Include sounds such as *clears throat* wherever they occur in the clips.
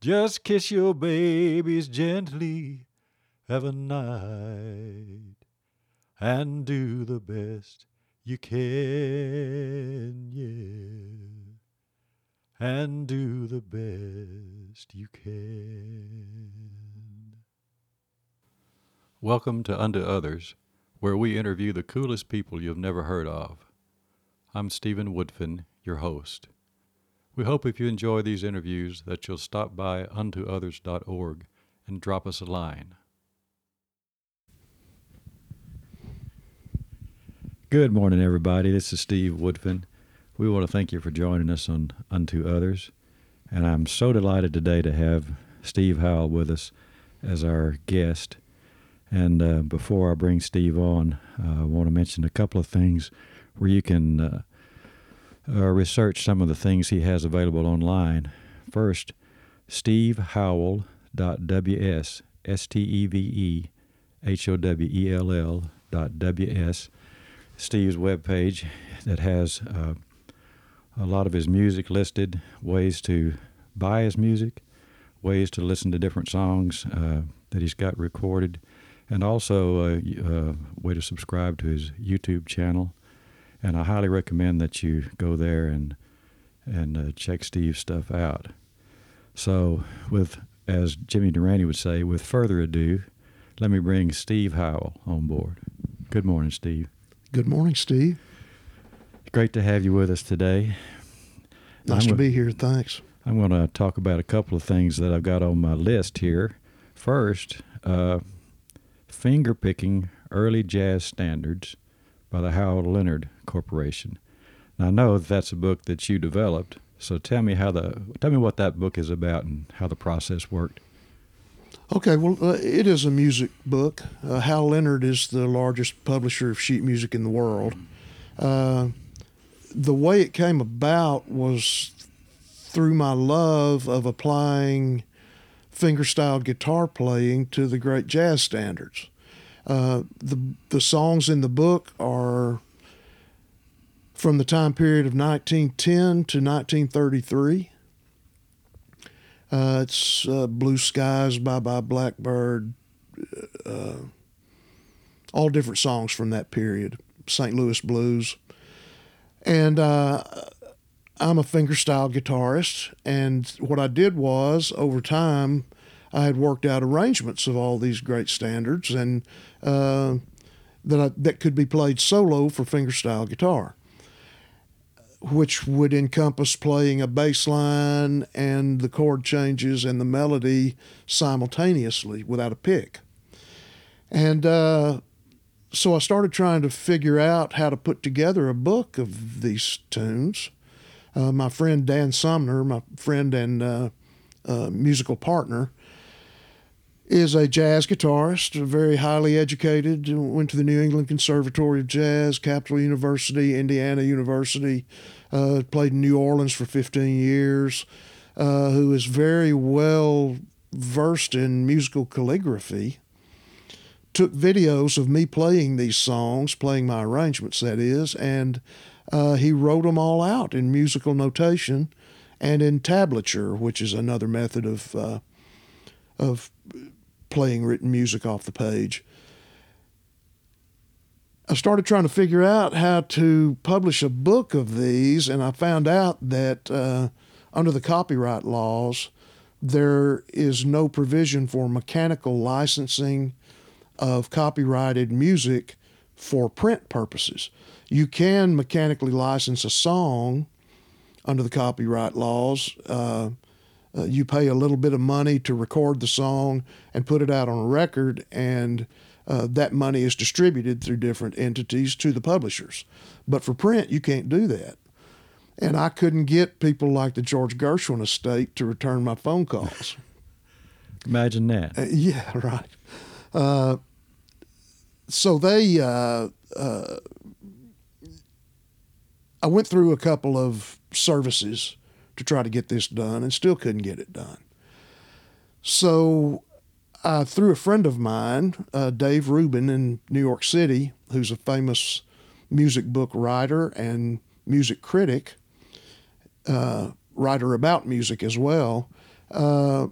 Just kiss your babies gently every night and do the best you can, yeah. And do the best you can. Welcome to Unto Others, where we interview the coolest people you've never heard of. I'm Stephen Woodfin, your host. We hope if you enjoy these interviews that you'll stop by untoothers.org and drop us a line. Good morning, everybody. This is Steve Woodfin. We want to thank you for joining us on Unto Others. And I'm so delighted today to have Steve Howell with us as our guest. And uh, before I bring Steve on, uh, I want to mention a couple of things where you can uh, uh, research some of the things he has available online. First, stevehowell.ws, S T E V E H O W E L L dot W-S, Steve's webpage that has uh, a lot of his music listed, ways to buy his music, ways to listen to different songs uh, that he's got recorded, and also a, a way to subscribe to his YouTube channel and I highly recommend that you go there and and uh, check Steve's stuff out. So, with as Jimmy Durante would say, with further ado, let me bring Steve Howell on board. Good morning, Steve. Good morning, Steve. Great to have you with us today. Nice I'm to be here. Thanks. I'm going to talk about a couple of things that I've got on my list here. First, uh, finger picking early jazz standards by the Hal Leonard Corporation. I know that that's a book that you developed. So tell me how the tell me what that book is about and how the process worked. Okay, well, uh, it is a music book. Uh, Hal Leonard is the largest publisher of sheet music in the world. Uh, the way it came about was through my love of applying fingerstyle guitar playing to the great jazz standards. Uh, the the songs in the book are from the time period of 1910 to 1933. Uh, it's uh, Blue Skies Bye Bye Blackbird, uh, all different songs from that period, St. Louis Blues. And uh, I'm a fingerstyle guitarist. And what I did was, over time, I had worked out arrangements of all these great standards and uh, that, I, that could be played solo for fingerstyle guitar which would encompass playing a bass line and the chord changes and the melody simultaneously without a pick. And uh, so I started trying to figure out how to put together a book of these tunes. Uh, my friend Dan Sumner, my friend and uh, uh musical partner, is a jazz guitarist, very highly educated, went to the New England Conservatory of Jazz, Capital University, Indiana University, uh, played in New Orleans for 15 years, uh, who is very well versed in musical calligraphy. Took videos of me playing these songs, playing my arrangements, that is, and uh, he wrote them all out in musical notation and in tablature, which is another method of uh, of playing written music off the page. I started trying to figure out how to publish a book of these, and I found out that uh, under the copyright laws, there is no provision for mechanical licensing of copyrighted music for print purposes. You can mechanically license a song under the copyright laws. Uh, uh, you pay a little bit of money to record the song and put it out on a record, and uh, that money is distributed through different entities to the publishers. But for print, you can't do that. And I couldn't get people like the George Gershwin estate to return my phone calls. *laughs* Imagine that. Uh, yeah, *laughs* right. Uh, so they, uh, uh, I went through a couple of services to try to get this done and still couldn't get it done. So, uh, through a friend of mine, uh, Dave Rubin in New York City, who's a famous music book writer and music critic, uh, writer about music as well, uh,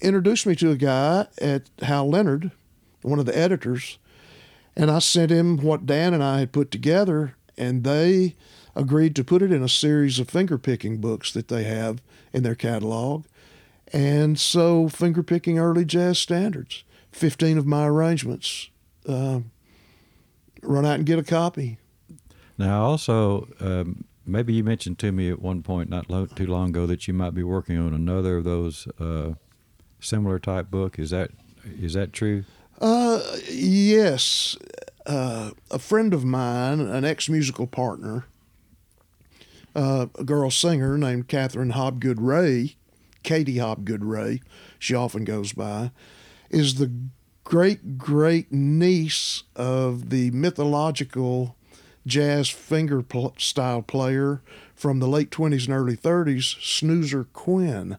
introduced me to a guy at Hal Leonard, one of the editors, and I sent him what Dan and I had put together, and they agreed to put it in a series of fingerpicking books that they have in their catalog. And so, fingerpicking early jazz standards, 15 of my arrangements. Uh, run out and get a copy. Now, also, um, maybe you mentioned to me at one point not lo- too long ago that you might be working on another of those uh, similar type book. Is that is that true? Uh, yes. Uh, a friend of mine, an ex musical partner, uh, a girl singer named Catherine Hobgood Ray, Katie Hobgood Ray, she often goes by, is the great great niece of the mythological jazz finger pl- style player from the late 20s and early 30s, Snoozer Quinn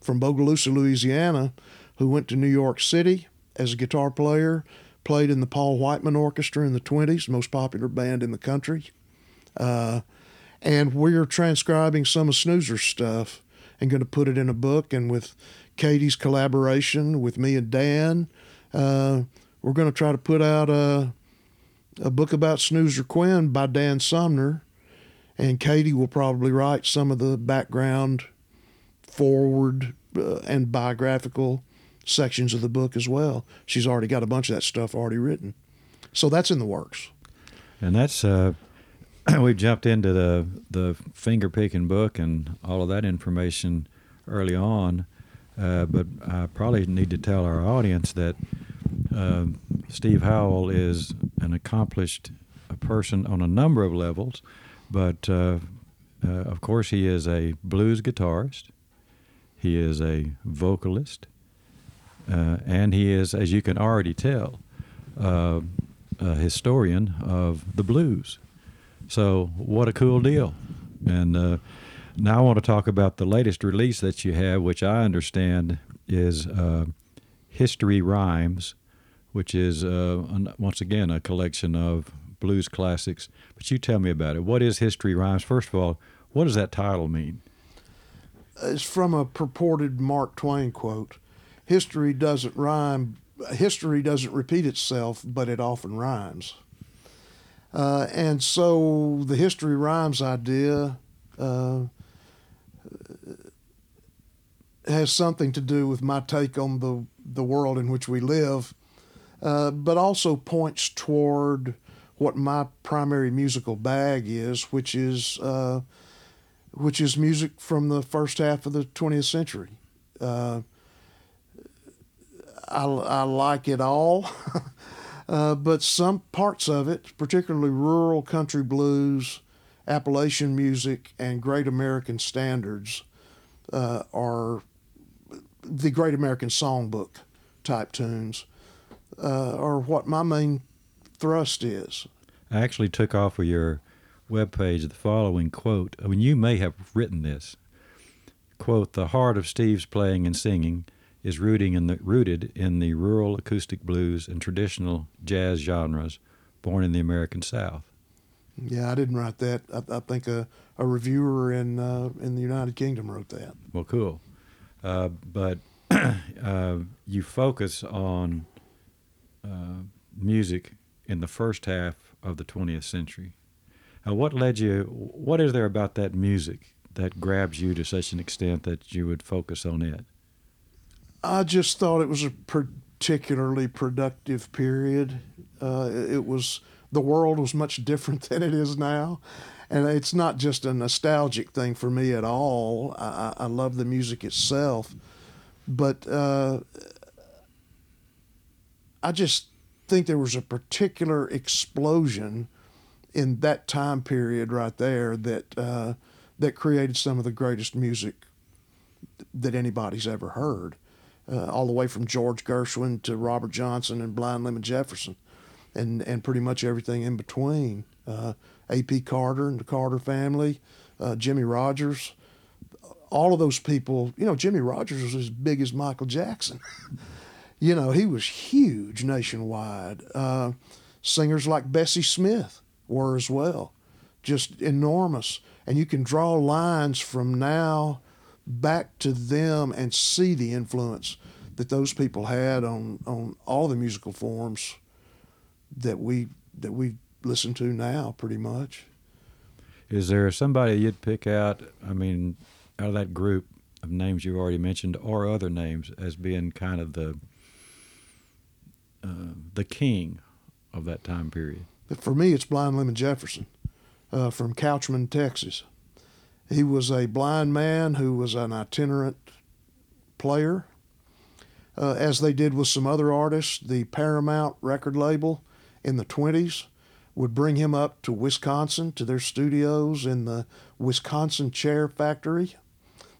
from Bogalusa, Louisiana, who went to New York City as a guitar player, played in the Paul Whiteman Orchestra in the 20s, most popular band in the country. Uh, and we're transcribing some of Snoozer's stuff and going to put it in a book. And with Katie's collaboration with me and Dan, uh, we're going to try to put out a, a book about Snoozer Quinn by Dan Sumner. And Katie will probably write some of the background, forward, uh, and biographical sections of the book as well. She's already got a bunch of that stuff already written. So that's in the works. And that's uh, *clears throat* we jumped into the the finger picking book and all of that information early on, uh, but I probably need to tell our audience that uh, Steve Howell is an accomplished person on a number of levels, but uh, uh, of course he is a blues guitarist. He is a vocalist, uh, and he is, as you can already tell, uh, a historian of the blues. So, what a cool deal. And uh, now I want to talk about the latest release that you have, which I understand is uh, History Rhymes, which is, uh, once again, a collection of blues classics. But you tell me about it. What is History Rhymes? First of all, what does that title mean? It's from a purported Mark Twain quote History doesn't rhyme, history doesn't repeat itself, but it often rhymes. Uh, and so the history rhymes idea uh, has something to do with my take on the, the world in which we live, uh, but also points toward what my primary musical bag is, which is uh, which is music from the first half of the 20th century. Uh, I, I like it all. *laughs* Uh, but some parts of it, particularly rural country blues, Appalachian music, and great American standards, uh, are the Great American Songbook type tunes, uh, are what my main thrust is. I actually took off of your webpage the following quote. I mean, you may have written this quote: "The heart of Steve's playing and singing." Is rooting in the, rooted in the rural acoustic blues and traditional jazz genres born in the American South. Yeah, I didn't write that. I, I think a, a reviewer in uh, in the United Kingdom wrote that. Well, cool. Uh, but *clears throat* uh, you focus on uh, music in the first half of the 20th century. Now, what led you? What is there about that music that grabs you to such an extent that you would focus on it? I just thought it was a particularly productive period. Uh, it was the world was much different *laughs* than it is now, and it's not just a nostalgic thing for me at all. I, I love the music itself, but uh, I just think there was a particular explosion in that time period right there that uh, that created some of the greatest music that anybody's ever heard uh, all the way from George Gershwin to Robert Johnson and Blind Lemon Jefferson, and and pretty much everything in between. Uh, A.P. Carter and the Carter family, uh, Jimmie Rodgers, all of those people. You know, Jimmie Rodgers was as big as Michael Jackson. *laughs* you know, he was huge nationwide. Uh, singers like Bessie Smith were as well, just enormous. And you can draw lines from now back to them and see the influence that those people had on on all the musical forms that we that we listen to now, pretty much. Is there somebody you'd pick out? I mean, out of that group of names you've already mentioned, or other names as being kind of the uh, the king of that time period? But for me, it's Blind Lemon Jefferson uh, from Coutchman, Texas. He was a blind man who was an itinerant player. Uh, as they did with some other artists, the Paramount record label in the 20s would bring him up to Wisconsin to their studios in the Wisconsin Chair Factory.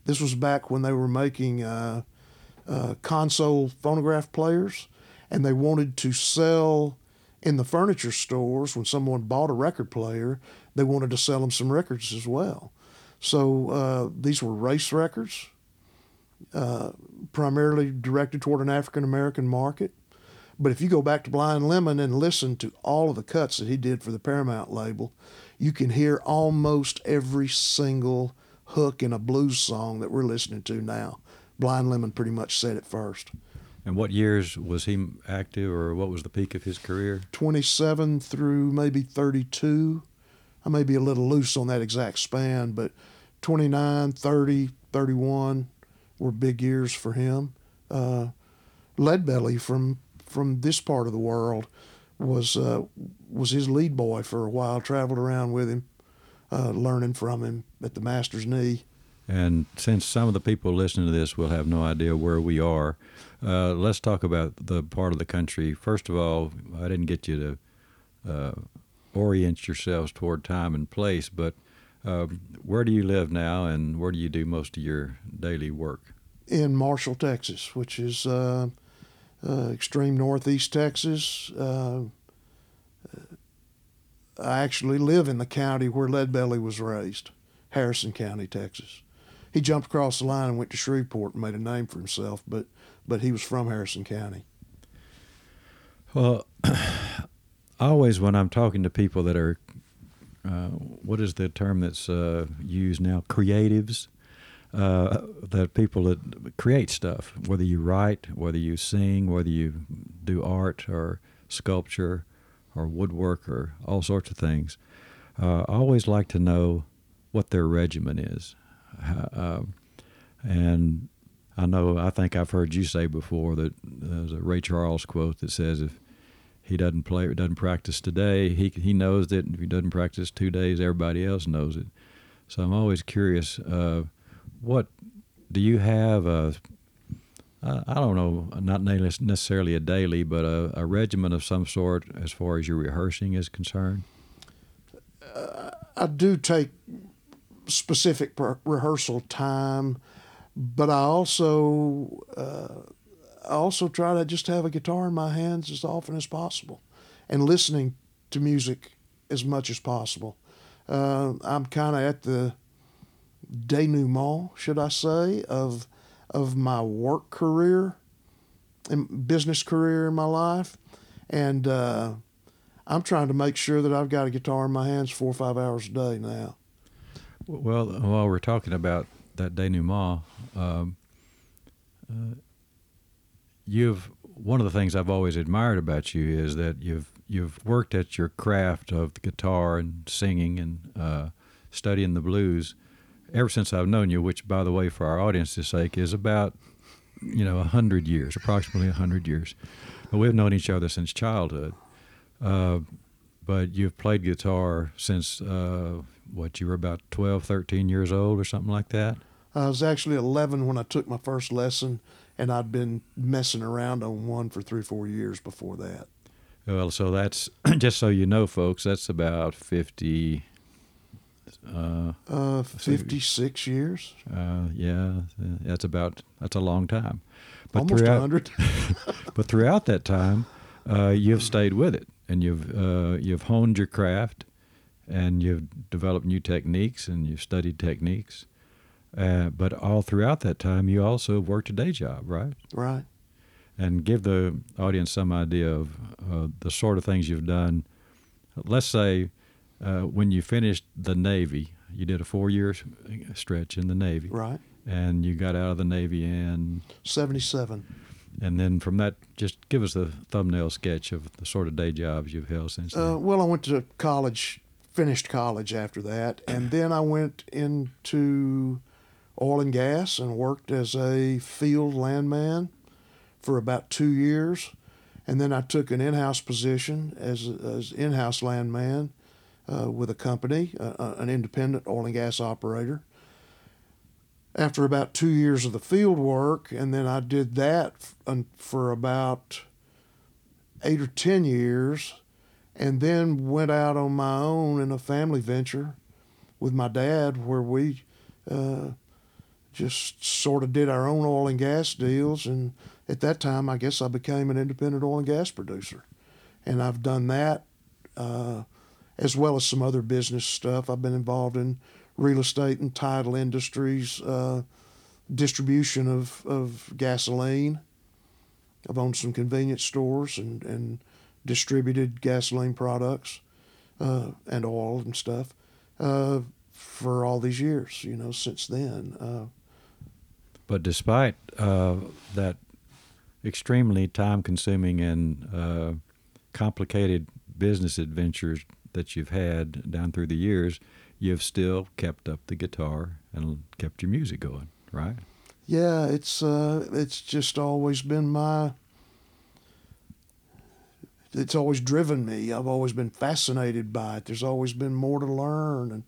This was back when they were making uh, uh, console phonograph players, and they wanted to sell in the furniture stores when someone bought a record player, they wanted to sell them some records as well. So uh, these were race records, uh, primarily directed toward an African American market. But if you go back to Blind Lemon and listen to all of the cuts that he did for the Paramount label, you can hear almost every single hook in a blues song that we're listening to now. Blind Lemon pretty much said it first. And what years was he active, or what was the peak of his career? 27 through maybe 32. I may be a little loose on that exact span, but 29, 30, 31 were big years for him. Uh, Leadbelly from from this part of the world was uh, was his lead boy for a while. Traveled around with him, uh, learning from him at the master's knee. And since some of the people listening to this will have no idea where we are, uh, let's talk about the part of the country. First of all, I didn't get you to uh, orient yourselves toward time and place, but um, where do you live now, and where do you do most of your daily work? In Marshall, Texas, which is uh, uh extreme northeast Texas. Uh, I actually live in the county where Leadbelly was raised, Harrison County, Texas. He jumped across the line and went to Shreveport and made a name for himself, but but he was from Harrison County. Well, *clears throat* always when I'm talking to people that are, uh, what is the term that's uh, used now? Creatives. Uh, that people that create stuff, whether you write, whether you sing, whether you do art or sculpture or woodwork or all sorts of things. Uh, I always like to know what their regimen is. Uh, and I know, I think I've heard you say before that there's a Ray Charles quote that says if he doesn't play or doesn't practice today, he he knows that if he doesn't practice two days, everybody else knows it. So I'm always curious, uh, what do you have a I don't know, not necessarily a daily, but a, a, regimen of some sort as far as your rehearsing is concerned? Uh, I do take specific rehearsal time but I also uh, I also try to just have a guitar in my hands as often as possible, and listening to music as much as possible. Uh, I'm kind of at the denouement, should I say, of of my work career and business career in my life, and uh, I'm trying to make sure that I've got a guitar in my hands four or five hours a day now. Well, while we're talking about that denouement, um, uh, you've one of the things I've always admired about you is that you've you've worked at your craft of the guitar and singing and uh, studying the blues ever since I've known you. Which, by the way, for our audience's sake, is about you know a hundred years, approximately a hundred years. But we've known each other since childhood. Uh, but you've played guitar since uh, what you were about 12 13 years old or something like that i was actually 11 when i took my first lesson and i'd been messing around on one for three four years before that. Well so that's *clears throat* just so you know folks that's about 50 uh, uh 56 years? Uh, yeah that's about that's a long time. But almost throughout, 100 *laughs* but throughout that time uh, you've stayed with it and you've uh, you've honed your craft and you've developed new techniques and you've studied techniques. Uh, but all throughout that time, you also worked a day job, right? Right. And give the audience some idea of uh, the sort of things you've done. Let's say uh, when you finished the Navy, you did a four year stretch in the Navy. Right. and you got out of the Navy in, 77. and then from that, just give us a thumbnail sketch of the sort of day jobs you've held since then. Uh, well, I went to college, finished college after that, and then I went into oil and gas and worked as a field landman for about two years. And then I took an in house position as, as in house landman uh, with a company, uh, uh, an independent oil and gas operator. After about two years of the field work, and then I did that for about eight or ten years, and then went out on my own in a family venture with my dad, where we uh, just sort of did our own oil and gas deals. And at that time, I guess I became an independent oil and gas producer, and I've done that uh, as well as some other business stuff. I've been involved in real estate and title industries, uh, distribution of, of gasoline. I've owned some convenience stores and, and distributed gasoline products uh, and oil and stuff uh, for all these years, you know, since then. But despite uh, that extremely time consuming and uh, complicated business adventures that you've had down through the years, you've still kept up the guitar and kept your music going, right? yeah, it's uh, it's just always been my. It's always driven me. I've always been fascinated by it. There's always been more to learn and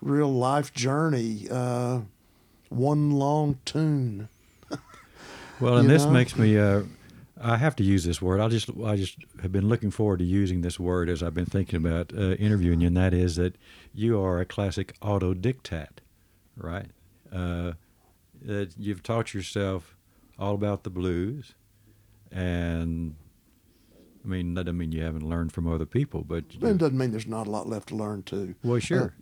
real life journey. Uh, one long tune. Well, and this know? makes me. Uh, I have to use this word. I just, I just have been looking forward to using this word as I've been thinking about uh, interviewing you, and that is that you are a classic autodidact, right? Uh, that you've taught yourself all about the blues, and I mean that doesn't mean you haven't learned from other people, but you- It doesn't mean there's not a lot left to learn too. well, sure.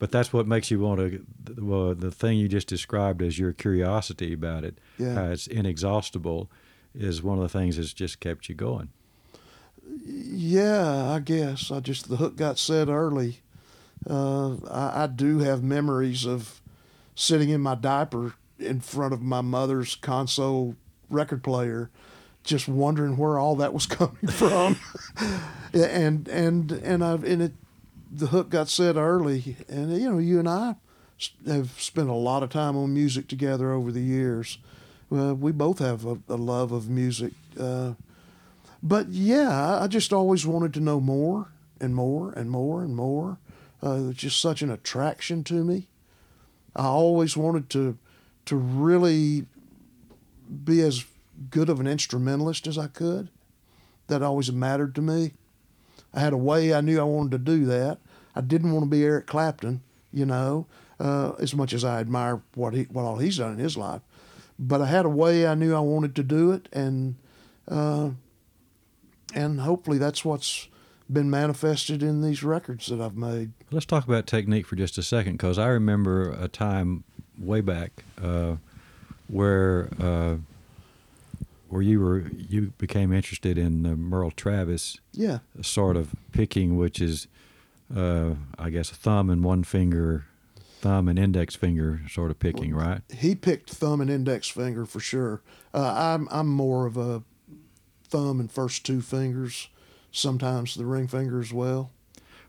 But that's what makes you want to. Well, the thing you just described as your curiosity about it, Yeah. how it's inexhaustible, is one of the things that's just kept you going. Yeah, I guess. I just the hook got set early. Uh, I, I do have memories of sitting in my diaper in front of my mother's console record player, just wondering where all that was *laughs* coming from. *laughs* and and and I've and it the hook got set early, and you know you and I have spent a lot of time on music together over the years. Uh, we both have a, a love of music. Uh, but yeah, I just always wanted to know more and more and more and more. Uh, it's just such an attraction to me. I always wanted to to really be as good of an instrumentalist as I could. That always mattered to me. I had a way I knew I wanted to do that. I didn't want to be Eric Clapton, you know, uh, as much as I admire what he what all he's done in his life. But I had a way I knew I wanted to do it, and uh, and hopefully that's what's been manifested in these records that I've made. Let's talk about technique for just a second, because I remember a time way back uh, where uh, where you were you became interested in uh, Merle Travis Yeah, sort of picking, which is uh, I guess a thumb and one finger, thumb and index finger sort of picking, right? he picked thumb and index finger for sure. Uh, I'm I'm more of a thumb and first two fingers, sometimes the ring finger as well.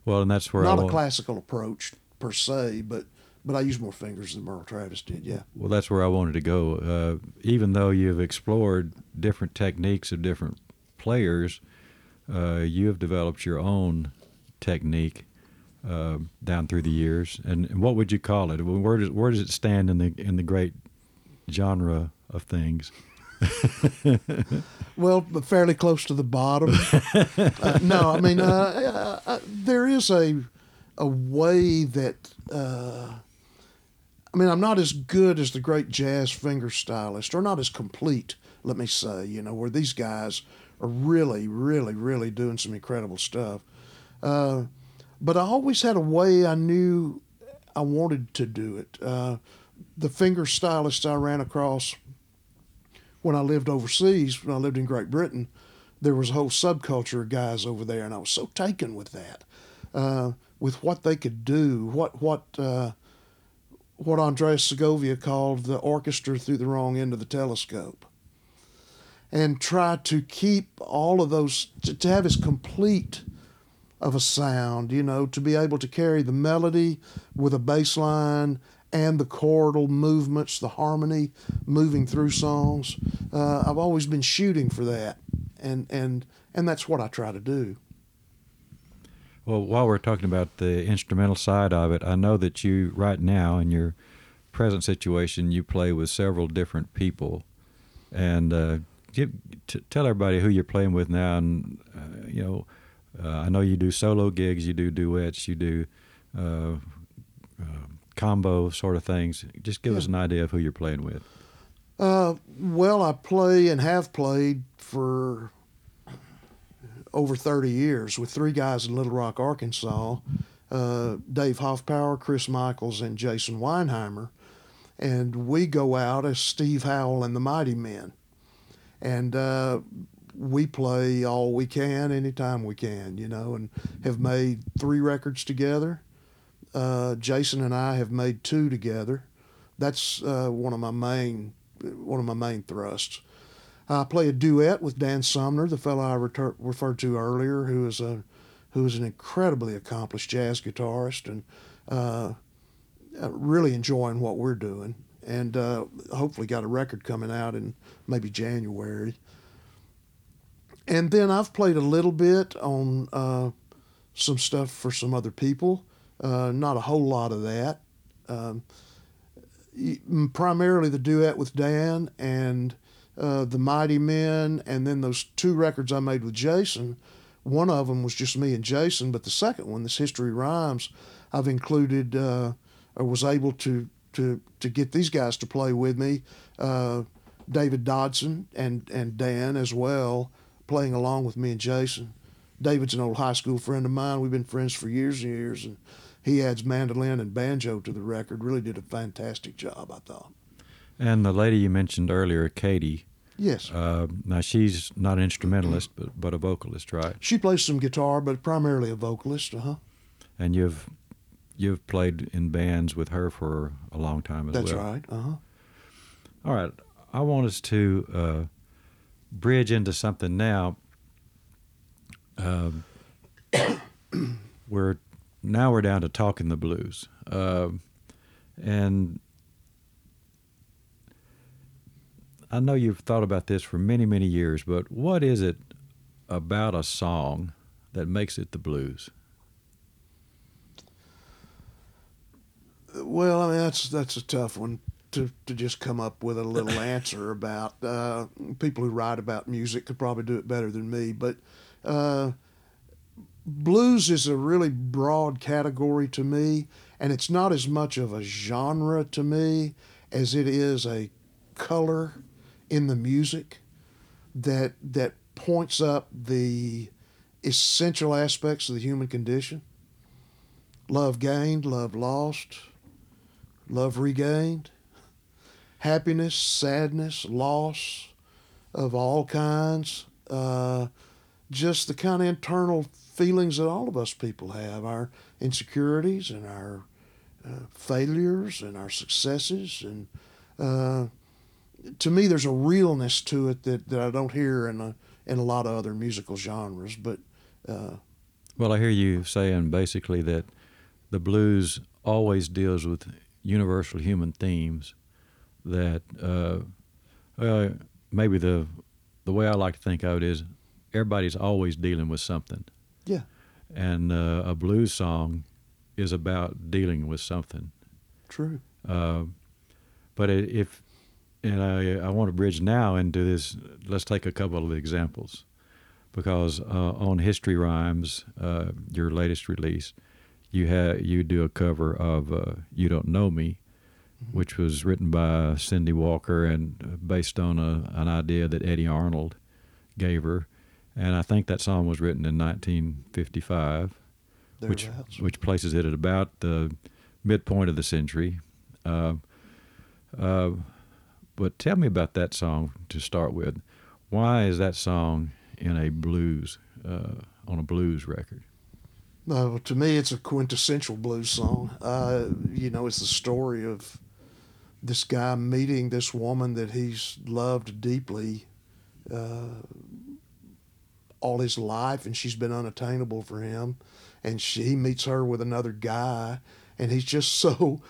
Well, and that's where Not I a classical approach per se, but but I use more fingers than Merle Travis did. Yeah. Well, that's where I wanted to go. Uh, even though you've explored different techniques of different players, uh, you have developed your own technique uh, down through the years. And, and what would you call it? Where does where does it stand in the in the great genre of things? *laughs* Well, but fairly close to the bottom. *laughs* uh, no, I mean uh, uh, uh, there is a a way that uh, I mean I'm not as good as the great jazz finger stylist, or not as complete. Let me say, you know, where these guys are really, really, really doing some incredible stuff. Uh, but I always had a way I knew I wanted to do it. Uh, the finger stylists I ran across when I lived overseas, when I lived in Great Britain, there was a whole subculture of guys over there, and I was so taken with that, uh, with what they could do, what what uh, what Andreas Segovia called the orchestra through the wrong end of the telescope. And try to keep all of those, to, to have as complete of a sound, you know, to be able to carry the melody with a bass line and the chordal movements, the harmony moving through songs. Uh, I've always been shooting for that, and and and that's what I try to do. Well, while we're talking about the instrumental side of it, I know that you right now in your present situation you play with several different people, and uh, give, t- tell everybody who you're playing with now, and uh, you know. Uh, I know you do solo gigs, you do duets, you do uh, uh, combo sort of things. Just give Yeah. us an idea of who you're playing with. Uh, well, I play and have played for over 30 years with three guys in Little Rock, Arkansas uh, Dave Hoffpauir, Chris Michaels, and Jason Weinheimer. And we go out as Steve Howell and the Mighty Men. And uh, we play all we can, anytime we can, you know, and have made three records together. Uh, Jason and I have made two together. That's uh, one of my main one of my main thrusts. I play a duet with Dan Sumner, the fellow I retur- referred to earlier, who is a who is an incredibly accomplished jazz guitarist, and uh, uh, really enjoying what we're doing. And uh, hopefully got a record coming out in maybe January. And then I've played a little bit on uh, some stuff for some other people. Uh, not a whole lot of that. Um, primarily the duet with Dan and uh, the Mighty Men, and then those two records I made with Jason. One of them was just me and Jason, but the second one, this History Rhymes, I've included uh, or was able to to to get these guys to play with me. Uh, David Dodson and and Dan as well, playing along with me and Jason. David's an old high school friend of mine. We've been friends for years and years, and he adds mandolin and banjo to the record. Really did a fantastic job, I thought. And the lady you mentioned earlier, Katie. Yes. Uh, now she's not an instrumentalist, but but a vocalist, right? She plays some guitar, but primarily a vocalist. Uh huh. And you've you've played in bands with her for a long time as That's well. That's right. Uh huh. All right. I want us to uh, bridge into something now. Um, *coughs* we're now we're down to talking the blues, um, and I know you've thought about this for many many years. But what is it about a song that makes it the blues? Well, I mean that's that's a tough one to to just come up with a little *coughs* answer about. Uh, people who write about music could probably do it better than me, but uh, blues is a really broad category to me, and it's not as much of a genre to me as it is a color in the music that that points up the essential aspects of the human condition love gained, love lost, love regained, happiness, sadness, loss of all kinds, uh, just the kind of internal feelings that all of us people have our insecurities and our uh, failures and our successes. And uh, to me, there's a realness to it that, that I don't hear in a, in a lot of other musical genres. But uh, Well, I hear you saying basically that the blues always deals with universal human themes. That uh, uh, maybe the the way I like to think of it is everybody's always dealing with something. Yeah. And uh, a blues song is about dealing with something. true. Uh, but if and I, I want to bridge now into this. Let's take a couple of examples, because uh, on History Rhymes, uh, your latest release, you have you do a cover of uh, "You Don't Know Me," which was written by Cindy Walker and uh, based on a, an idea that Eddy Arnold gave her, and I think that song was written in 1955 which Thereabouts. which places it at about the midpoint of the century. Uh, uh, but tell me about that song to start with. Why is that song in a blues uh, on a blues record? No, to me, it's a quintessential blues song. Uh, you know, it's the story of this guy meeting this woman that he's loved deeply uh, all his life, and she's been unattainable for him. And she, he meets her with another guy, and he's just *laughs* so,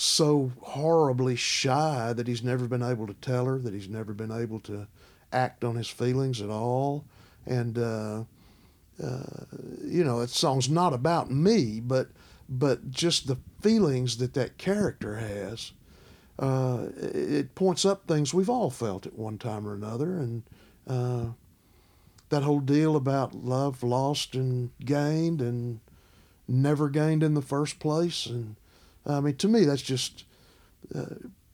so horribly shy that he's never been able to tell her, that he's never been able to act on his feelings at all. And, uh, uh, you know, that song's not about me, but but just the feelings that that character has. Uh, it points up things we've all felt at one time or another, and uh, that whole deal about love lost and gained and never gained in the first place. And I mean, to me, that's just uh,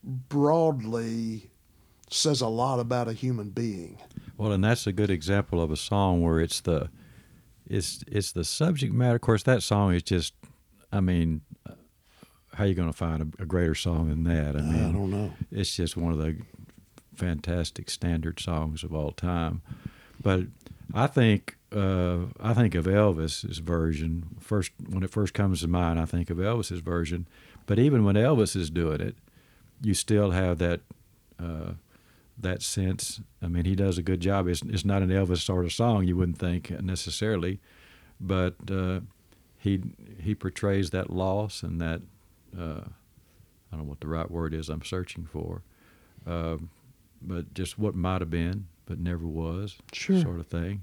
broadly says a lot about a human being. Well, and that's a good example of a song where it's the it's it's the subject matter. Of course, that song is just, I mean, how are you going to find a, a, greater song than that? I mean, I don't know. It's just one of the fantastic standard songs of all time. But I think uh, I think of Elvis's version first when it first comes to mind. I think of Elvis's version, but even when Elvis is doing it, you still have that uh, that sense. I mean, he does a good job. It's it's not an Elvis sort of song. You wouldn't think necessarily, but uh, he he portrays that loss and that uh, I don't know what the right word is. I'm searching for, uh, but just what might have been but never was, sure. sort of thing.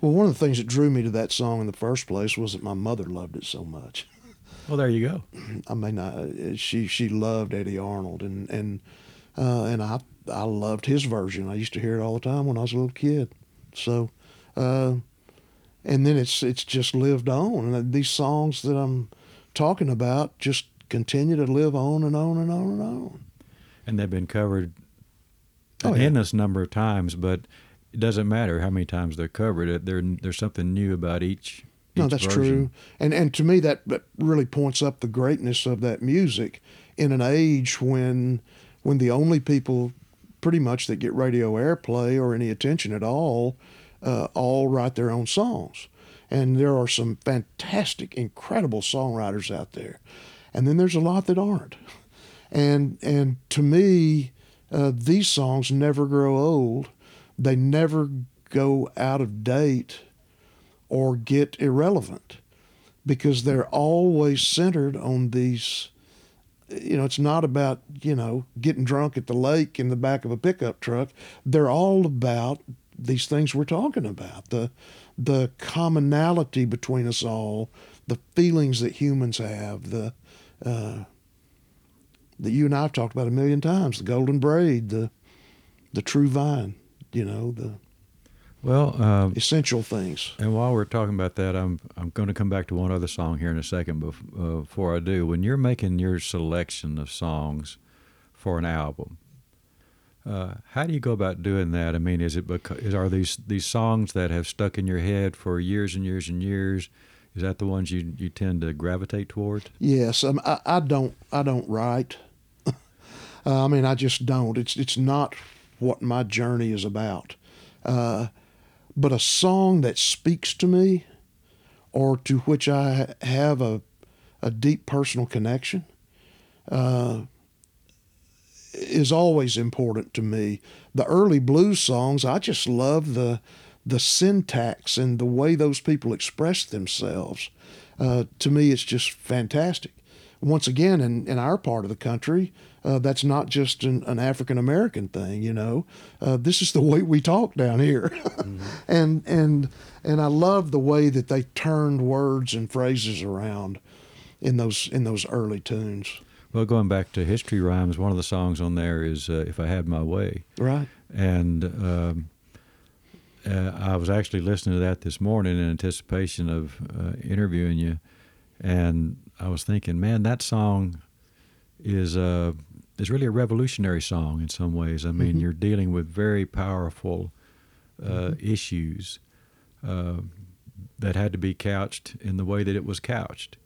Well, one of the things that drew me to that song in the first place was that my mother loved it so much. Well, there you go. I mean, I, she she loved Eddy Arnold, and and uh, and I I loved his version. I used to hear it all the time when I was a little kid. So, uh, and then it's it's just lived on, and these songs that I'm talking about just continue to live on and on and on and on. And they've been covered oh, an yeah. endless number of times, but it doesn't matter how many times they're covered. There, there's something new about each. No, each that's version. true, and and to me that, that really points up the greatness of that music in an age when when the only people pretty much that get radio airplay or any attention at all uh, all write their own songs, and there are some fantastic, incredible songwriters out there, and then there's a lot that aren't, and and to me uh, these songs never grow old, they never go out of date or get irrelevant because they're always centered on these you know it's not about you know getting drunk at the lake in the back of a pickup truck. They're all about these things we're talking about the the commonality between us all the feelings that humans have the uh, that you and I've talked about a million times the golden braid the the true vine you know the Well, um, essential things and while we're talking about that, I'm I'm going to come back to one other song here in a second. But uh, before I do, when you're making your selection of songs for an album, uh, how do you go about doing that? I mean, is it because is, are these these songs that have stuck in your head for years and years and years? Is that the ones you, you tend to gravitate toward? Yes, um, I, I don't. I don't write. Uh, I mean, I just don't. It's it's not what my journey is about. Uh, but a song that speaks to me, or to which I have a a deep personal connection, uh, is always important to me. The early blues songs, I just love the the syntax and the way those people express themselves. Uh, to me, it's just fantastic. Once again, in, in our part of the country, uh, that's not just an, an African American thing. You know, uh, this is the way we talk down here, *laughs* mm-hmm. and and and I love the way that they turned words and phrases around in those in those early tunes. Well, going back to history rhymes, one of the songs on there is uh, "If I Had My Way," right? And um, uh, I was actually listening to that this morning in anticipation of uh, interviewing you, and I was thinking, man, that song is uh, is really a revolutionary song in some ways. I mean, mm-hmm. you're dealing with very powerful uh, mm-hmm. issues uh, that had to be couched in the way that it was couched,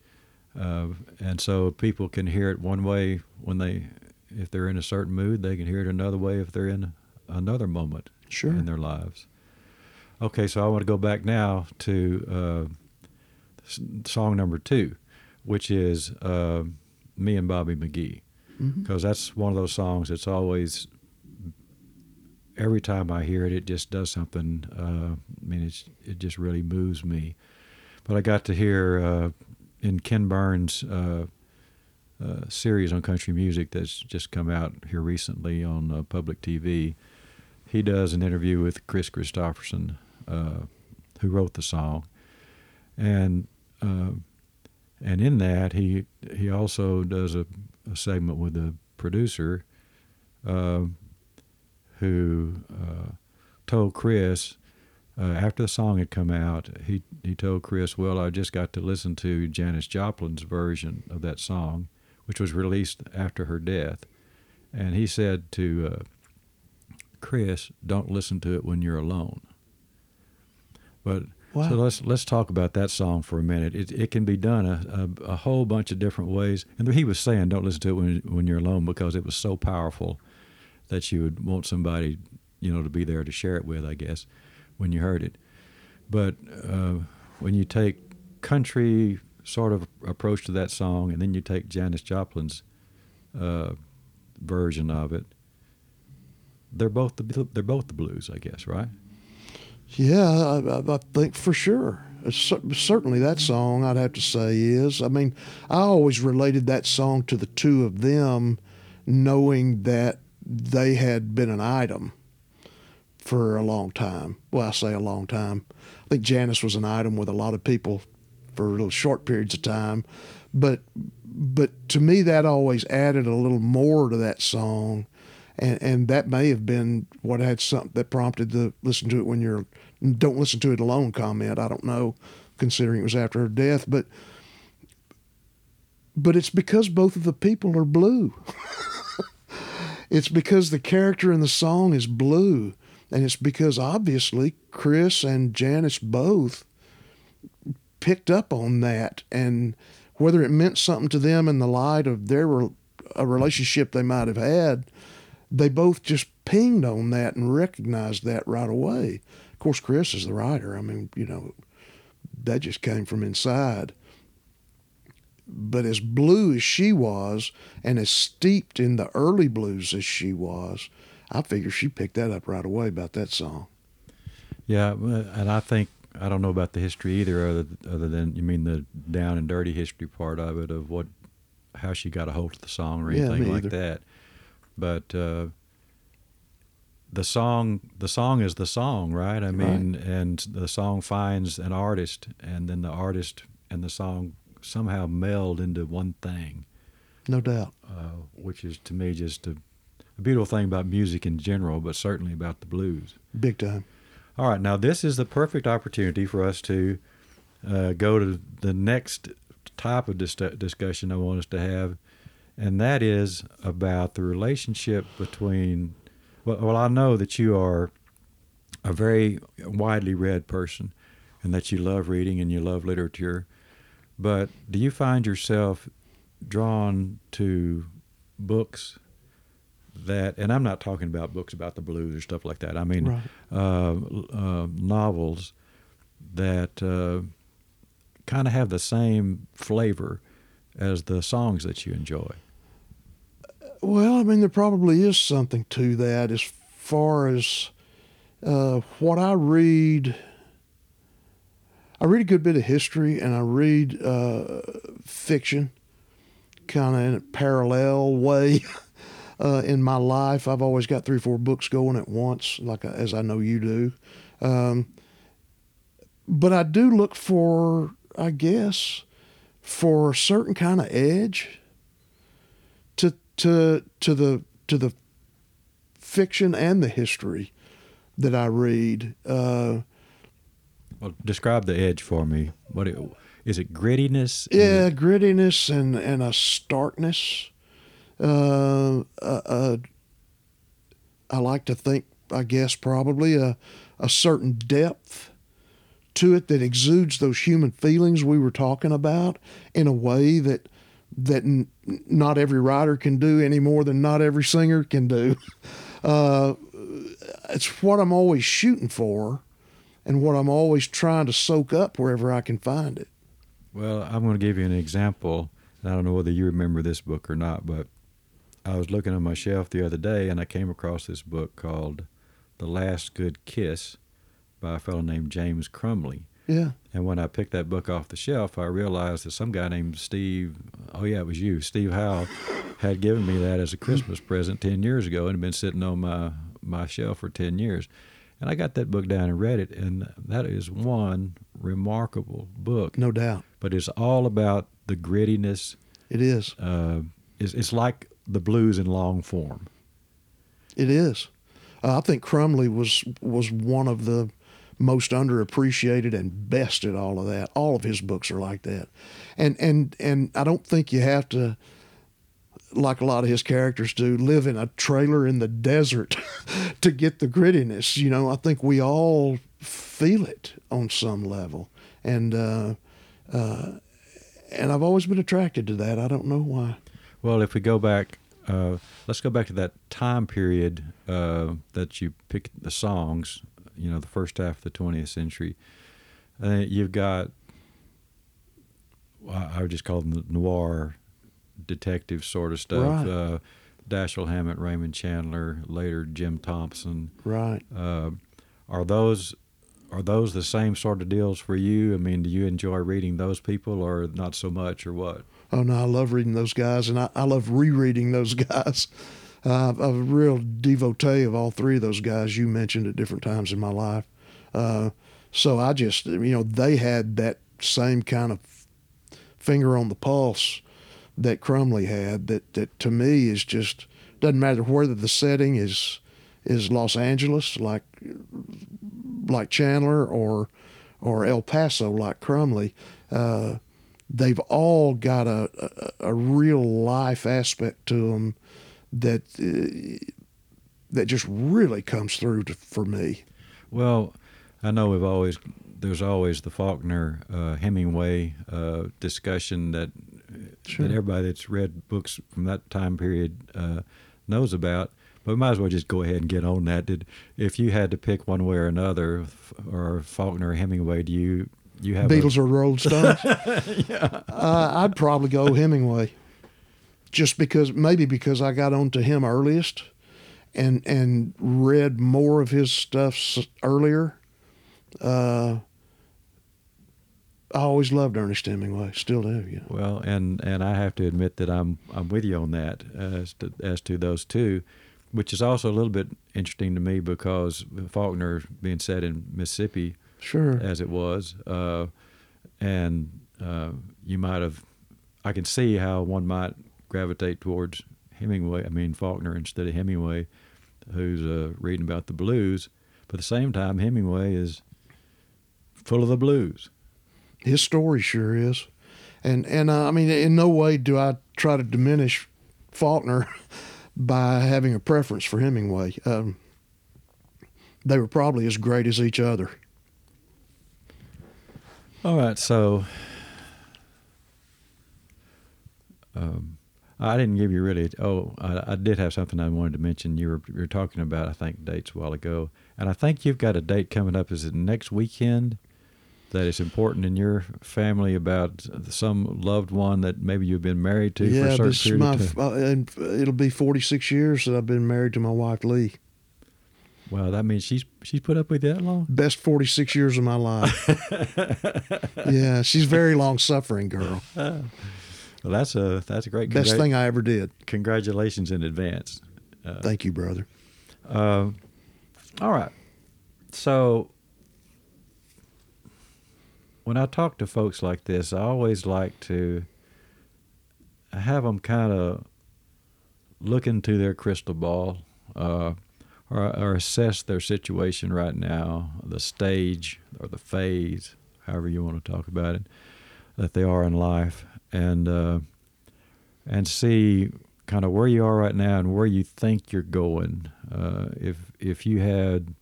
uh, and so people can hear it one way when they, if they're in a certain mood, they can hear it another way if they're in another moment sure. in their lives. Okay, so I want to go back now to uh, song number two, which is uh, "Me and Bobby McGee," because that's one of those songs that's always. Every time I hear it, it just does something. Uh, I mean, it's, it just really moves me. But I got to hear uh, in Ken Burns' uh, uh, series on country music that's just come out here recently on uh, public TV. He does an interview with Kris Kristofferson, uh, who wrote the song, and and in that he he also does a, a segment with the producer, uh, who uh, told Kris uh, after the song had come out, he he told Kris, "Well, I just got to listen to Janis Joplin's version of that song, which was released after her death," and he said to uh, Kris, "Don't listen to it when you're alone." But Wow. so let's let's talk about that song for a minute. It it can be done a, a, a whole bunch of different ways, and he was saying, "Don't listen to it when when you're alone," because it was so powerful that you would want somebody, you know, to be there to share it with. I guess when you heard it, but uh, when you take country sort of approach to that song, and then you take Janis Joplin's uh, version of it, they're both the they're both the blues, I guess, right? Yeah, I, I- think for sure. Uh, certainly, that song I'd have to say is. I mean, I always related that song to the two of them, knowing that they had been an item for a long time. Well, I say a long time. I think Janis was an item with a lot of people for little short periods of time, but but to me that always added a little more to that song and and that may have been what had something that prompted the listen to it when you're don't listen to it alone comment. I don't know, considering it was after her death, but but it's because both of the people are blue. *laughs* it's because the character in the song is blue, and it's because obviously Kris and Janis both picked up on that and whether it meant something to them in the light of their a relationship they might have had they both just pinged on that and recognized that right away. Of course, Kris is the writer. I mean, you know, that just came from inside. But as blue as she was, and as steeped in the early blues as she was, I figure she picked that up right away about that song. Yeah, uh, and I think I don't know about the history either, other other than you mean the down and dirty history part of it, of what how she got a hold of the song or anything me like either. that. But uh, the song, the song is the song, right? I mean, and the song finds an artist, and then the artist and the song somehow meld into one thing, No doubt. uh, which is to me just a, a beautiful thing about music in general, but certainly about the blues. Big time. All right, now this is the perfect opportunity for us to uh, go to the next type of dis- discussion I want us to have, and that is about the relationship between. Well, well, I know that you are a very widely read person, and that you love reading and you love literature, but do you find yourself drawn to books that, and I'm not talking about books about the blues or stuff like that. I mean, Right. uh, uh, novels that uh, kind of have the same flavor as the songs that you enjoy. Well, I mean, there probably is something to that as far as uh, what I read. I read a good bit of history and I read uh, fiction kind of in a parallel way *laughs* uh, in my life. I've always got three or four books going at once, like as I know you do. Um, but I do look for, I guess, for a certain kind of edge to to to the to the fiction and the history that I read. Uh, Well, describe the edge for me. What it, is it? Grittiness? Yeah, it- grittiness and and a starkness. Uh, I like to think, I guess, probably a a certain depth to it that exudes those human feelings we were talking about in a way that that n- not every writer can do any more than not every singer can do. *laughs* Uh, it's what I'm always shooting for, and what I'm always trying to soak up wherever I can find it. Well, I'm going to give you an example. I don't know whether you remember this book or not, but I was looking on my shelf the other day and I came across this book called The Last Good Kiss by a fellow named James Crumley. Yeah. And when I picked that book off the shelf, I realized that some guy named Steve, oh yeah, it was you, Steve Howell, had given me that as a Christmas present 10 years ago and had been sitting on my, my shelf for 10 years. And I got that book down and read it, and that is one remarkable book. No doubt. But it's all about the grittiness. It is. Uh, it's, it's like the blues in long form. It is. Uh, I think Crumley was was one of the most underappreciated and best at all of that. All of his books are like that, and and and I don't think you have to, like a lot of his characters do, live in a trailer in the desert *laughs* to get the grittiness. You know, I think we all feel it on some level, and uh, uh, and I've always been attracted to that. I don't know why. Well, if we go back, uh, let's go back to that time period uh, that you picked the songs. You know, the first half of the 20th century. Uh, you've got, I would just call them the noir detective sort of stuff. Right. Uh, Dashiell Hammett, Raymond Chandler, later Jim Thompson. Right. Uh, are those are those the same sort of deals for you? I mean, do you enjoy reading those people, or not so much, or what? Oh no, I love reading those guys, and I, I love rereading those *laughs* guys. Uh, I'm a real devotee of all three of those guys you mentioned at different times in my life. Uh, so I just, you know, they had that same kind of finger on the pulse that Crumley had. That that to me is just doesn't matter whether the setting is is Los Angeles, like like Chandler, or or El Paso, like Crumley. Uh, they've all got a, a, a real life aspect to them that uh, that just really comes through to, for me. Well, I know we've always there's always the Faulkner uh, Hemingway uh, discussion that Sure. that everybody that's read books from that time period uh, knows about. But we might as well just go ahead and get on that. Did if you had to pick one way or another, or Faulkner or Hemingway, do you you have a- Beatles or Rolling Stones? *laughs* uh, I'd probably go Hemingway, just because maybe because I got onto him earliest, and and read more of his stuff earlier. Uh, I always loved Ernest Hemingway, still do. You know. Well, and and I have to admit that I'm I'm with you on that as to as to those two, which is also a little bit interesting to me because Faulkner being set in Mississippi Sure. as it was, uh, and uh, you might have, I can see how one might gravitate towards Hemingway. I mean Faulkner instead of Hemingway, who's uh, reading about the blues. But at the same time, Hemingway is full of the blues. His story sure is, and and uh, I mean, in no way do I try to diminish Faulkner *laughs* by having a preference for Hemingway. Um, they were probably as great as each other. All right, so um, I didn't give you really. Oh, I, I did have something I wanted to mention. You were you were talking about I think dates a while ago, and I think you've got a date coming up. Is it next weekend? That is important in your family about some loved one that maybe you've been married to for a yeah, certain this is period my. of time. Uh, and it'll be forty six years that I've been married to my wife Lee. Wow, that means she's she's put up with you that long. Best forty six years of my life. *laughs* yeah, she's a very long suffering girl. *laughs* Well, that's a that's a great Best thing I ever did. Congratulations in advance. Uh, Thank you, brother. Uh, all right. So when I talk to folks like this, I always like to have them kind of look into their crystal ball uh, or, or assess their situation right now, the stage or the phase, however you want to talk about it, that they are in life, and uh, and see kind of where you are right now and where you think you're going. Uh, if if you had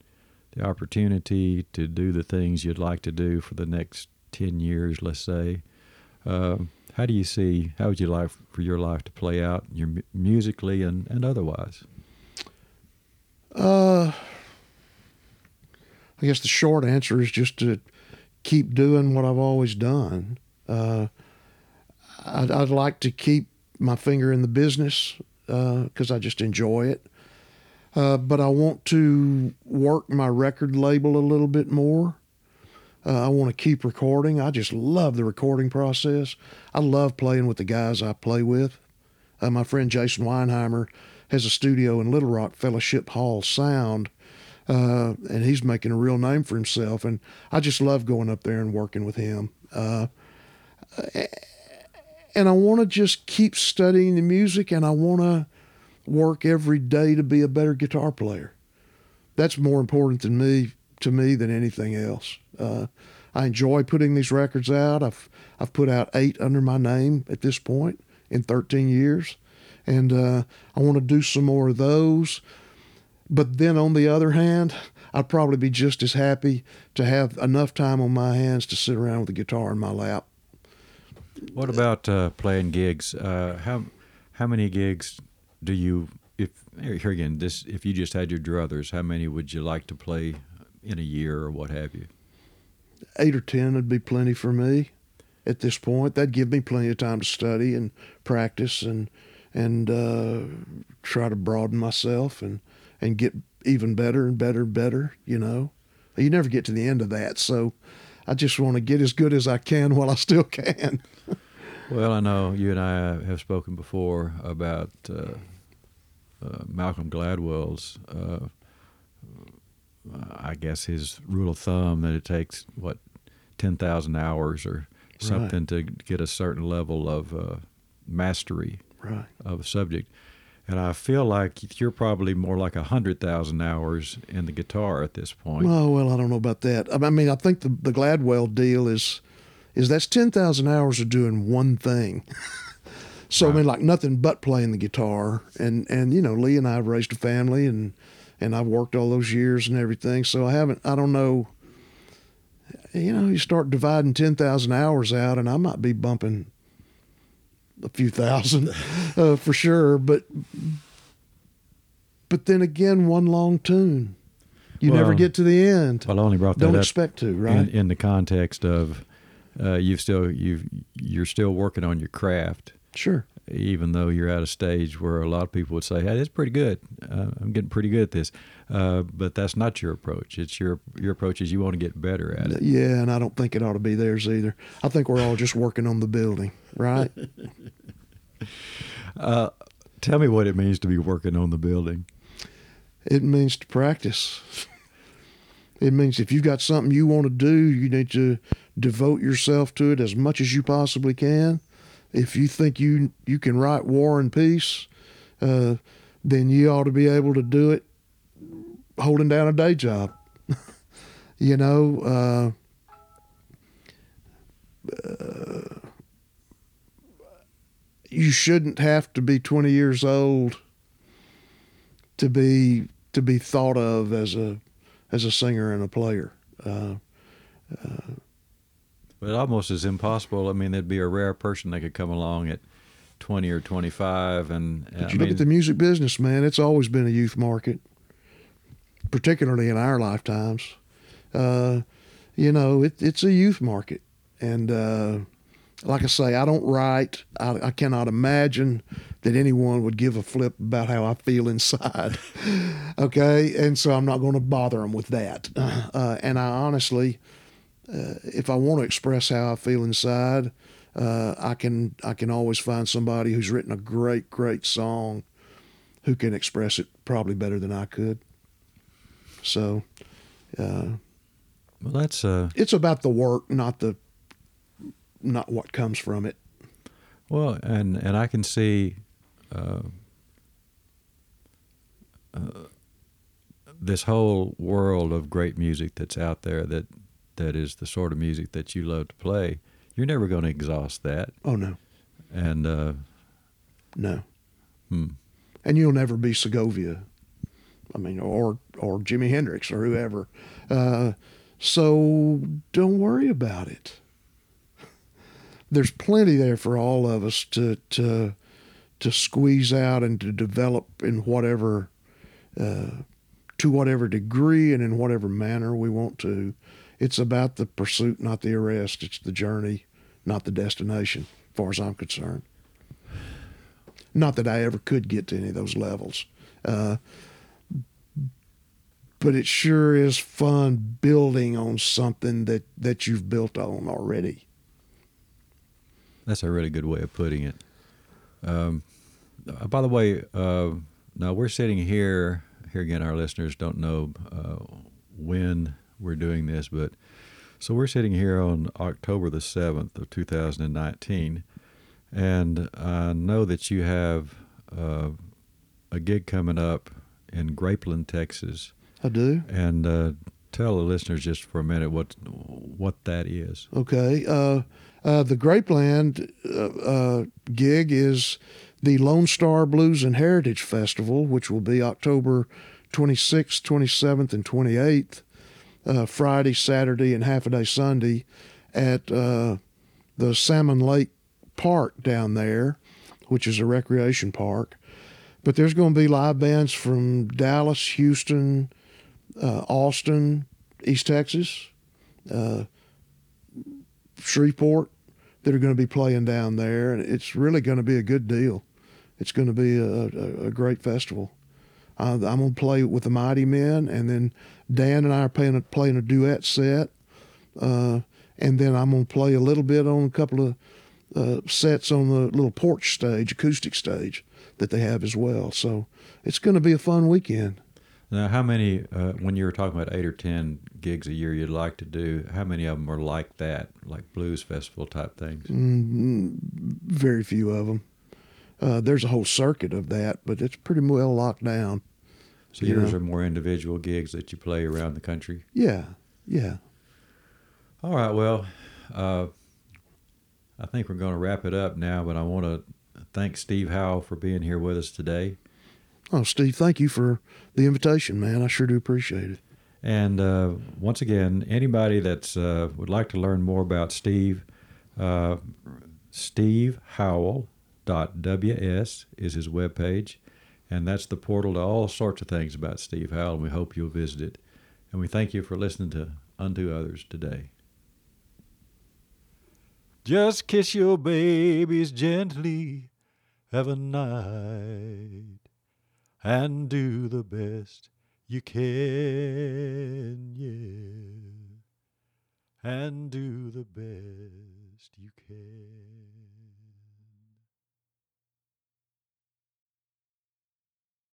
the opportunity to do the things you'd like to do for the next ten years, let's say, uh, how do you see how would you like for your life to play out, your musically and, and otherwise? Uh, I guess the short answer is just to keep doing what I've always done. Uh, I'd, I'd like to keep my finger in the business because I just enjoy it. Uh, but I want to work my record label a little bit more. Uh, I want to keep recording. I just love the recording process. I love playing with the guys I play with. Uh, my friend Jason Weinheimer has a studio in Little Rock, Fellowship Hall Sound, uh, and he's making a real name for himself. And I just love going up there and working with him. And I want to just keep studying the music, and I want to work every day to be a better guitar player. That's more important than me to me than anything else. Uh, I enjoy putting these records out. I've I've put out eight under my name at this point in 13 years, and uh, I want to do some more of those. But then on the other hand, I'd probably be just as happy to have enough time on my hands to sit around with a guitar in my lap. What about uh, playing gigs? Uh, how how many gigs do you if here again this if you just had your druthers, how many would you like to play in a year or what have you? Eight or ten would be plenty for me at this point. That'd give me plenty of time to study and practice and and uh, try to broaden myself and and get even better and better and better. You know, you never get to the end of that, so I just want to get as good as I can *laughs* while I still can. Well, I know you and I have spoken before about uh, uh, Malcolm Gladwell's. Uh, I guess his rule of thumb that it takes what ten thousand hours or something right. to get a certain level of uh, mastery right. of a subject. And I feel like you're probably more like a hundred thousand hours in the guitar at this point. Oh well, I don't know about that. I mean, I think the the Gladwell deal is is that's ten thousand hours of doing one thing. *laughs* so right. I mean, like nothing but playing the guitar. And and you know, Lee and I have raised a family, and and I've worked all those years and everything. So I haven't. I don't know. You know, you start dividing ten thousand hours out, and I might be bumping a few thousand *laughs* uh, for sure. But but then again, one long tune. You well, never get to the end. Well, I only brought that Don't up expect to, right? In, in the context of uh, you've still you you're still working on your craft. Sure. Even though you're at a stage where a lot of people would say, "Hey, it's pretty good. Uh, I'm getting pretty good at this," uh, but that's not your approach. It's your your approach is you want to get better at it. Yeah, and I don't think it ought to be theirs either. I think we're all just working on the building, right? *laughs* uh, tell me what it means to be working on the building. It means to practice. *laughs* It means if you've got something you want to do, you need to devote yourself to it as much as you possibly can. If you think you you can write War and Peace, uh, then you ought to be able to do it holding down a day job. *laughs* you know, uh, uh, you shouldn't have to be 20 years old to be to be thought of as a as a singer and a player. Uh, uh, but almost is impossible. I mean, there'd be a rare person that could come along at 20 or 25. And but you I look mean, at the music business, man, it's always been a youth market, particularly in our lifetimes. Uh, you know, it, it's a youth market. And uh, like I say, I don't write. I, I, cannot imagine that anyone would give a flip about how I feel inside. *laughs* okay, and so I'm not going to bother them with that. Uh, and I honestly, uh, if I want to express how I feel inside, uh, I can I can always find somebody who's written a great great song who can express it probably better than I could. So, uh, well, that's uh, it's about the work, not the not what comes from it. Well, and and I can see uh, uh, this whole world of great music that's out there that that is the sort of music that you love to play. You're never going to exhaust that. Oh no. And uh, no. Hmm. And you'll never be Segovia. I mean, or or Jimi Hendrix or whoever. Uh, so don't worry about it there's plenty there for all of us to to to squeeze out and to develop in whatever uh, to whatever degree and in whatever manner we want to. It's about the pursuit, not the arrest. It's the journey, not the destination, as far as I'm concerned. Not that I ever could get to any of those levels. Uh, but it sure is fun building on something that, that you've built on already. That's a really good way of putting it. Um, uh, by the way, uh, now we're sitting here. Here again, our listeners don't know uh, when we're doing this, but so we're sitting here on October the seventh of 2019, and I know that you have uh, a gig coming up in Grapeland, Texas, I do. and uh, tell the listeners just for a minute what what that is. Okay. Uh, uh, the Grapeland uh, uh, gig is the Lone Star Blues and Heritage Festival, which will be October 26th, 27th, and 28th, uh, Friday, Saturday, and half a day Sunday at uh, the Salmon Lake Park down there, which is a recreation park. But there's going to be live bands from Dallas, Houston, uh, Austin, East Texas, uh, Shreveport that are going to be playing down there, and it's really going to be a good deal. It's going to be a, a, a great festival. Uh, I'm going to play with the Mighty Men, and then Dan and I are playing a, playing a duet set, uh, and then I'm going to play a little bit on a couple of uh, sets on the little porch stage, acoustic stage that they have as well. So it's going to be a fun weekend. Now, how many, uh, when you were talking about eight or 10 gigs a year you'd like to do, how many of them are like that, like blues festival type things? Mm, very few of them. Uh, there's a whole circuit of that, but it's pretty well locked down. So you yours know. are more individual gigs that you play around the country? Yeah, yeah. All right, well, uh, I think we're going to wrap it up now, but I want to thank Steve Howell for being here with us today. Oh, Steve, thank you for the invitation, man. I sure do appreciate it. And uh, once again, anybody that's uh, would like to learn more about Steve, uh, Steve Howell ws is his webpage, and that's the portal to all sorts of things about Steve Howell. And we hope you'll visit it. And we thank you for listening to Unto Others today. Just kiss your babies gently, have a night, and do the best you can, yeah, and do the best you can.